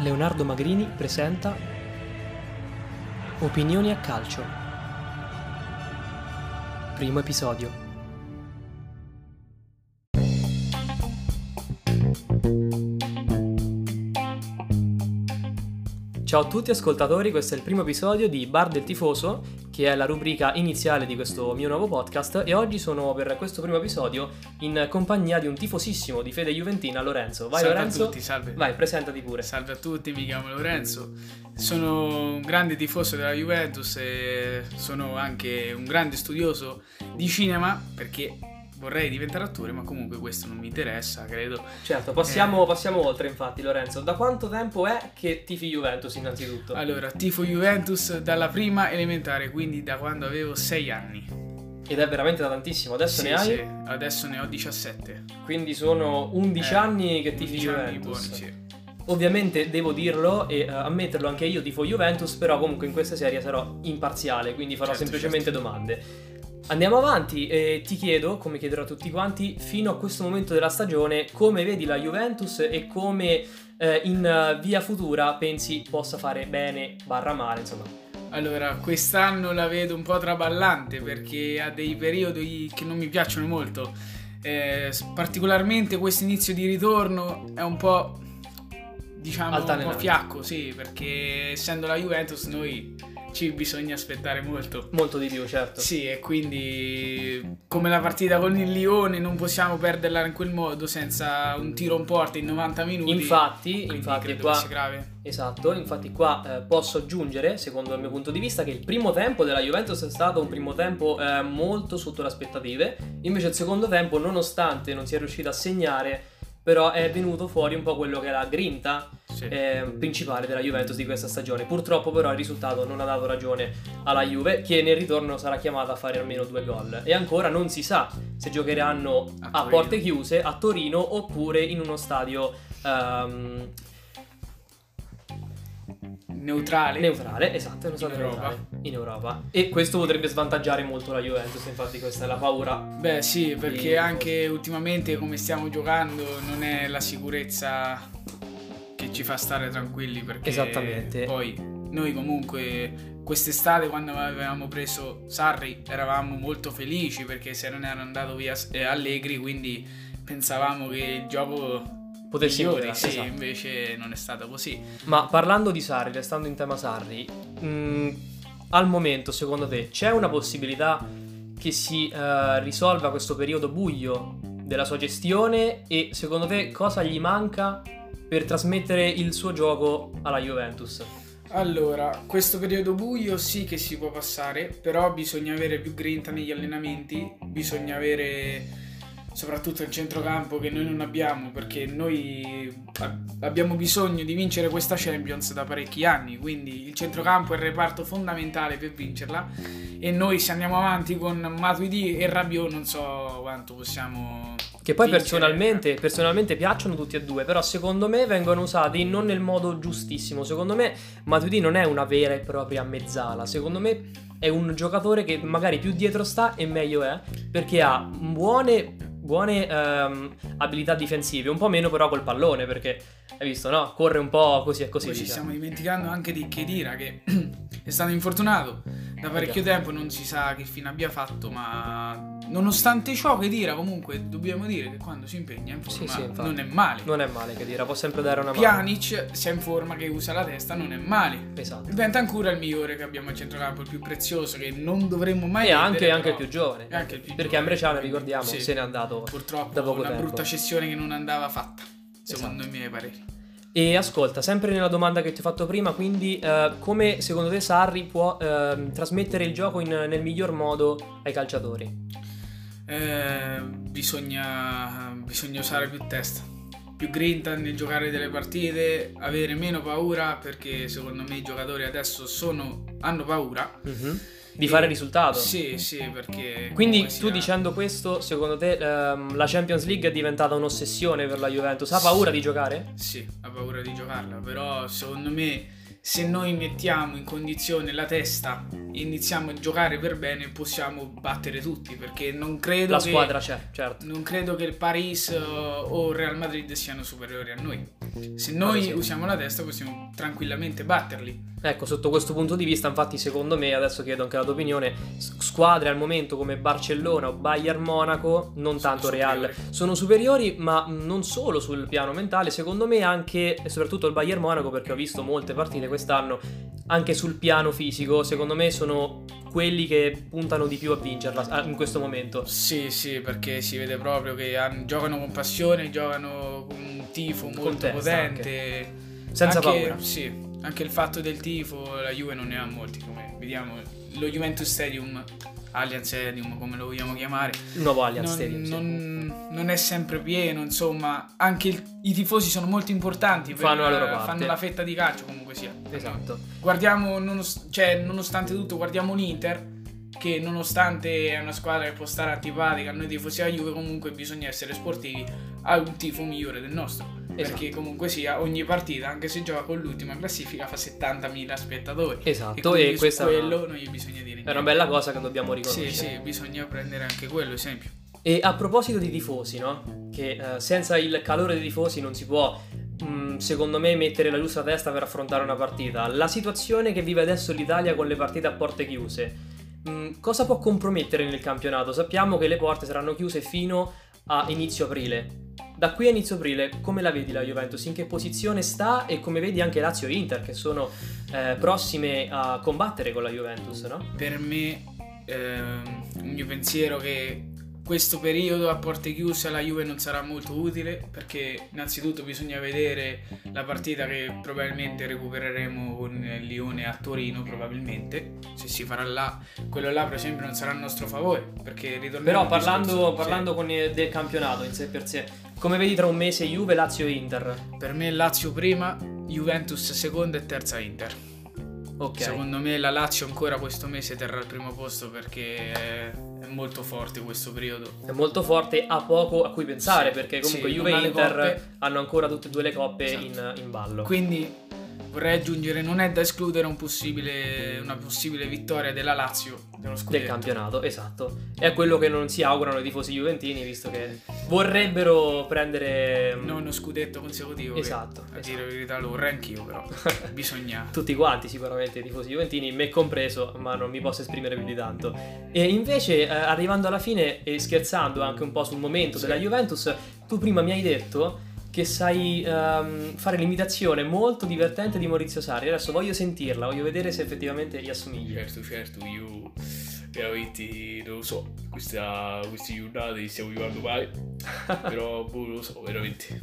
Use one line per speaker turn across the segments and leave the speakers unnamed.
Leonardo Magrini presenta Opinioni a calcio. Primo episodio. Ciao a tutti ascoltatori, questo è il primo episodio di Bar del Tifoso, che è la rubrica iniziale di questo mio nuovo podcast e oggi sono per questo primo episodio in compagnia di un tifosissimo di fede juventina, Lorenzo. Vai
salve
Lorenzo.
a tutti, salve.
Vai, presentati pure.
Salve a tutti, mi chiamo Lorenzo. Sono un grande tifoso della Juventus e sono anche un grande studioso di cinema perché vorrei diventare attore, ma comunque questo non mi interessa, credo.
Certo, passiamo, passiamo oltre infatti Lorenzo. Da quanto tempo è che tifi Juventus innanzitutto?
Allora, tifo Juventus dalla prima elementare, quindi da quando avevo 6 anni.
Ed è veramente da tantissimo, adesso
Sì,
ne hai?
sì, adesso ne ho 17.
Quindi sono 11
Eh,
anni che tifi
11 anni
Juventus.
buoni, sì.
Ovviamente devo dirlo e eh, ammetterlo anche io tifo Juventus, però comunque in questa serie sarò imparziale, quindi farò
Certo,
semplicemente domande. Andiamo avanti e ti chiedo, come chiederò a tutti quanti, fino a questo momento della stagione, come vedi la Juventus e come eh, in via futura pensi possa fare bene barra male, insomma.
Allora, quest'anno la vedo un po' traballante perché ha dei periodi che non mi piacciono molto. Eh, particolarmente questo inizio di ritorno è un po', diciamo, un po' fiacco, sì, perché essendo la Juventus noi ci bisogna aspettare molto.
Molto di più, certo.
Sì, e quindi come la partita con il Lione non possiamo perderla in quel modo senza un tiro in porta in 90 minuti.
Infatti, infatti qua
sia grave.
Esatto, infatti qua eh, posso aggiungere, secondo il mio punto di vista, che il primo tempo della Juventus è stato un primo tempo eh, molto sotto le aspettative, invece il secondo tempo, nonostante non sia riuscito a segnare, però è venuto fuori un po' quello che è la grinta
Sì.
eh, principale della Juventus di questa stagione. Purtroppo però il risultato non ha dato ragione alla Juve, che nel ritorno sarà chiamata a fare almeno due gol. E ancora non si sa se giocheranno
A
a, porte chiuse a Torino oppure in uno stadio... ehm,
Neutrale.
Neutrale, esatto, è uno stadio
In Europa.
neutrale in Europa. E questo potrebbe svantaggiare molto la Juventus, infatti questa è la paura.
Beh sì, perché
Sì.
anche ultimamente come stiamo giocando non è la sicurezza che ci fa stare tranquilli perché
Esattamente.
poi noi comunque quest'estate quando avevamo preso Sarri eravamo molto felici perché se non era andato via Allegri quindi pensavamo che il gioco
Potessi
migliori, sì,
esatto.
invece non è stato così.
Ma parlando di Sarri, restando in tema Sarri, mh, al momento secondo te c'è una possibilità che si eh, risolva questo periodo buio della sua gestione e secondo te cosa gli manca per trasmettere il suo gioco alla Juventus?
Allora, questo periodo buio sì che si può passare, però bisogna avere più grinta negli allenamenti, bisogna avere soprattutto il centrocampo che noi non abbiamo perché noi ab- abbiamo bisogno di vincere questa Champions da parecchi anni, quindi il centrocampo è il reparto fondamentale per vincerla. E noi se andiamo avanti con Matuidi e Rabiot non so quanto possiamo
Che poi personalmente, personalmente piacciono tutti e due, però secondo me vengono usati non nel modo giustissimo. Secondo me Matuidi non è una vera e propria mezzala, secondo me è un giocatore che magari più dietro sta e meglio è, perché ha buone, buone ehm, abilità difensive, un po' meno però col pallone, perché hai visto, no? Corre un po' così e così.
Poi ci
via.
stiamo dimenticando anche di Chedira che è stato infortunato da parecchio tempo, non si sa che fine abbia fatto, ma nonostante ciò Chedira comunque dobbiamo dire che quando si impegna in forma
Sì, sì,
non è male.
Non è male che dire, può sempre dare una mano.
Pjanic se è in forma che usa la testa non è male.
Esatto.
Diventa ancora il migliore che abbiamo al centrocampo, il più prezioso che non dovremmo mai
E anche,
perdere,
anche il più giovane.
anche il più
perché
giovane,
Ambreciano,
quindi,
ricordiamo,
sì.
se n'è andato
Purtroppo
da poco
una
tempo.
brutta cessione che non andava fatta, secondo
Esatto.
i miei pareri.
E ascolta, sempre nella domanda che ti ho fatto prima, quindi eh, come secondo te Sarri può ehm, trasmettere il gioco in- nel miglior modo ai calciatori?
Eh, bisogna, bisogna usare più testa, più grinta nel giocare delle partite, avere meno paura perché secondo me i giocatori adesso sono, hanno paura.
Di
E-
fare risultato?
Sì, sì, perché...
Quindi tu
sia-
dicendo questo, secondo te ehm, la Champions League è diventata un'ossessione per la Juventus? Ha paura di giocare?
Sì, ha paura di giocarla, però secondo me se noi mettiamo in condizione la testa e iniziamo a giocare per bene possiamo battere tutti perché non credo
La
che
squadra c'è, certo.
non credo che il Paris uh, o il Real Madrid siano superiori a noi. Se noi usiamo la testa possiamo tranquillamente batterli.
Ecco, sotto questo punto di vista, infatti, secondo me, adesso chiedo anche la tua opinione, squadre al momento come Barcellona o Bayern Monaco, non
Sono
tanto Real,
superiori.
sono superiori, ma non solo sul piano mentale, secondo me anche, e soprattutto il Bayern Monaco, perché ho visto molte partite quest'anno, anche sul piano fisico, secondo me sono quelli che puntano di più a vincerla in questo momento.
Sì, sì, perché si vede proprio che han- giocano con passione, giocano con un tifo molto
testa
potente.
Senza
Anche-
paura.
Sì, anche il fatto del tifo, la Juve non ne ha molti, come vediamo. Lo Juventus Stadium, Allianz Stadium, come lo vogliamo chiamare,
Il nuovo Allianz
non,
Stadium. sì.
non- non è sempre pieno, insomma, anche il- i tifosi sono molto importanti, per-
Fanno la loro parte.
fanno la fetta di calcio comunque sia.
Esatto.
Guardiamo, nonos- cioè, nonostante tutto, guardiamo l'Inter, che nonostante è una squadra che può stare antipatica noi tifosi della Juve, comunque bisogna essere sportivi, ha un tifo migliore del nostro.
Esatto.
Perché comunque sia, ogni partita, anche se gioca con l'ultima classifica, fa 70.000 spettatori.
Esatto, e
su
questa
quello non gli bisogna dire niente.
è una bella cosa che dobbiamo
Sì,
riconoscere.
sì, bisogna prendere anche quello esempio.
E a proposito di tifosi, no? Che eh, senza il calore dei tifosi non si può, mh, secondo me, mettere la giusta testa per affrontare una partita. La situazione che vive adesso l'Italia con le partite a porte chiuse, mh, cosa può compromettere nel campionato? Sappiamo che le porte saranno chiuse fino a inizio aprile. Da qui a inizio aprile, come la vedi la Juventus? In che posizione sta? E come vedi anche Lazio e Inter, che sono eh, prossime a combattere con la Juventus, no?
Per me, ehm, il mio pensiero che questo periodo a porte chiuse alla Juve non sarà molto utile perché innanzitutto bisogna vedere la partita che probabilmente recupereremo con il Lione a Torino probabilmente. Se si farà là quello là per esempio non sarà a nostro favore perché ritorniamo
Però parlando, parlando il- del campionato in sé per sé, come vedi tra un mese Juve, Lazio e Inter?
per me Lazio prima Juventus seconda e terza Inter
Ok.
secondo me la Lazio ancora questo mese terrà il primo posto perché è, molto forte questo periodo
È molto forte, ha poco a cui pensare
Sì,
perché comunque
sì,
Juve e Inter hanno ancora tutte e due le coppe
Esatto.
in, in ballo.
Quindi vorrei aggiungere, non è da escludere un possibile- una possibile vittoria della Lazio dello
del campionato, esatto. È quello che non si augurano i tifosi juventini, visto che vorrebbero prendere mm,
Non uno scudetto consecutivo. che,
Esatto,
a
esatto.
dire la verità lo vorrei anch'io, però bisogna...
tutti quanti sicuramente i tifosi juventini, me compreso, ma non mi posso esprimere più di tanto. E invece, eh, arrivando alla fine e scherzando anche un po' sul momento
Sì.
della Juventus, tu prima mi hai detto che sai ehm, fare l'imitazione molto divertente di Maurizio Sarri. Adesso voglio sentirla, voglio vedere se effettivamente gli assomigli.
Certo, certo, io veramente non lo so, questa, queste giornate stiamo vivendo male, però boh, non lo so, veramente.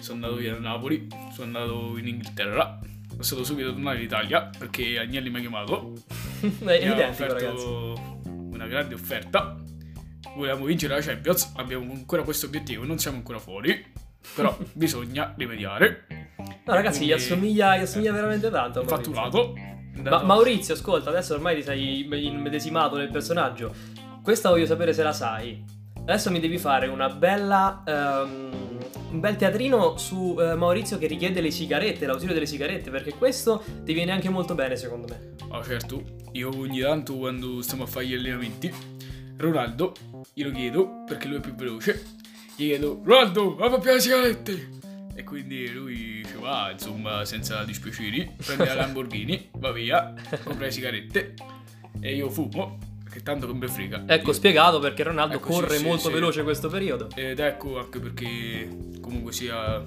Sono andato via da Napoli, sono andato in Inghilterra, sono stato subito tornato in Italia perché Agnelli mi ha chiamato,
È
mi ha
identico, ragazzi.
offerto una grande offerta, volevamo vincere la Champions, abbiamo ancora questo obiettivo, non siamo ancora fuori, però bisogna rimediare.
No, ragazzi, gli
Quindi-
assomiglia, gli assomiglia veramente tanto. Maurizio.
fatturato.
Ma Maurizio, ascolta, adesso ormai ti sei immedesimato nel personaggio. Questa voglio sapere se la sai. Adesso mi devi fare una bella. ehm, un bel teatrino su eh, Maurizio che richiede le sigarette, l'ausilio delle sigarette, perché questo ti viene anche molto bene, secondo me.
Ah certo, io ogni tanto quando stiamo a fare gli allenamenti, Ronaldo, glielo chiedo perché lui è più veloce, gli chiedo Ronaldo, va a le sigarette! E quindi lui ci va, insomma, senza dispiaceri, prende la Lamborghini, va via, compra le sigarette e io fumo, perché tanto non mi frega.
Ecco
Io-
spiegato perché Ronaldo
Ecco, sì,
corre
sì,
molto
sì.
veloce questo periodo.
Ed ecco anche perché comunque sia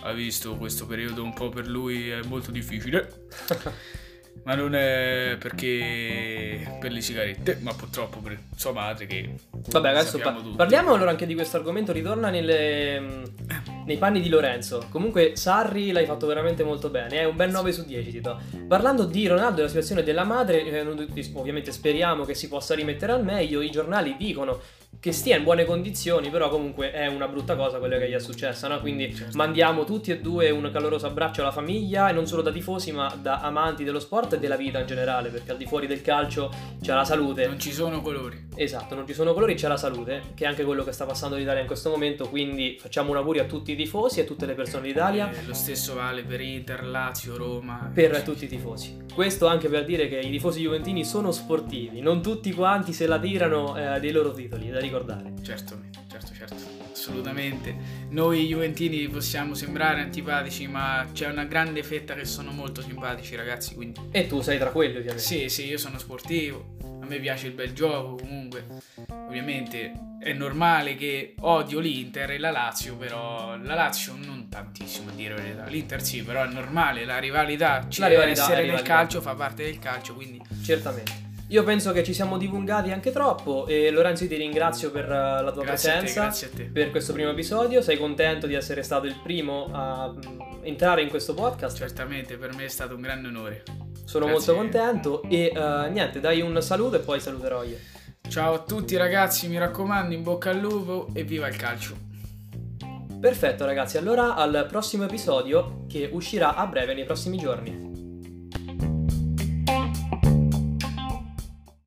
ha visto questo periodo un po' per lui è molto difficile. Ma non è perché per le sigarette, ma purtroppo per sua madre che
Vabbè, adesso pa- parliamo allora anche di questo argomento. Ritorna nelle, nei panni di Lorenzo. Comunque, Sarri l'hai fatto veramente molto bene. È un bel 9 su 10. Ti do. Parlando di Ronaldo e della situazione della madre, eh, ovviamente speriamo che si possa rimettere al meglio. I giornali dicono che stia in buone condizioni, però comunque è una brutta cosa quello che gli è successo, no? Quindi
Certo.
mandiamo tutti e due un caloroso abbraccio alla famiglia e non solo da tifosi, ma da amanti dello sport e della vita in generale, perché al di fuori del calcio c'è la salute.
Non ci sono colori.
Esatto, non ci sono colori, c'è la salute, che è anche quello che sta passando l'Italia in questo momento, quindi facciamo un augurio a tutti i tifosi e a tutte le persone d'Italia.
Eh, lo stesso vale per Inter, Lazio, Roma.
Per tutti i tifosi. Questo anche per dire che i tifosi juventini sono sportivi, non tutti quanti se la tirano eh, dei loro titoli, da ricordare.
Certo, certo, certo, assolutamente. Noi Juventini possiamo sembrare antipatici, ma c'è una grande fetta che sono molto simpatici, ragazzi. Quindi,
E tu sei tra quelli, ovviamente.
sì, sì, io sono sportivo. A me piace il bel gioco. Comunque, ovviamente è normale che odio l'Inter e la Lazio, però la Lazio non tantissimo a dire la verità. L'Inter sì, però è normale. La rivalità ci
La rivalità,
essere nel
rivalità.
calcio, fa parte del calcio. Quindi,
Certamente. Io penso che ci siamo divulgati anche troppo e Lorenzo ti ringrazio per eh, la tua
grazie a te,
presenza.
grazie a te.
Per questo primo episodio, sei contento di essere stato il primo a mm, entrare in questo podcast?
Certamente, per me è stato un grande onore.
Sono
Grazie.
molto contento e eh, niente, dai un saluto e poi saluterò io.
Ciao a tutti ragazzi, mi raccomando, in bocca al lupo e viva il calcio.
Perfetto ragazzi, allora al prossimo episodio che uscirà a breve nei prossimi giorni.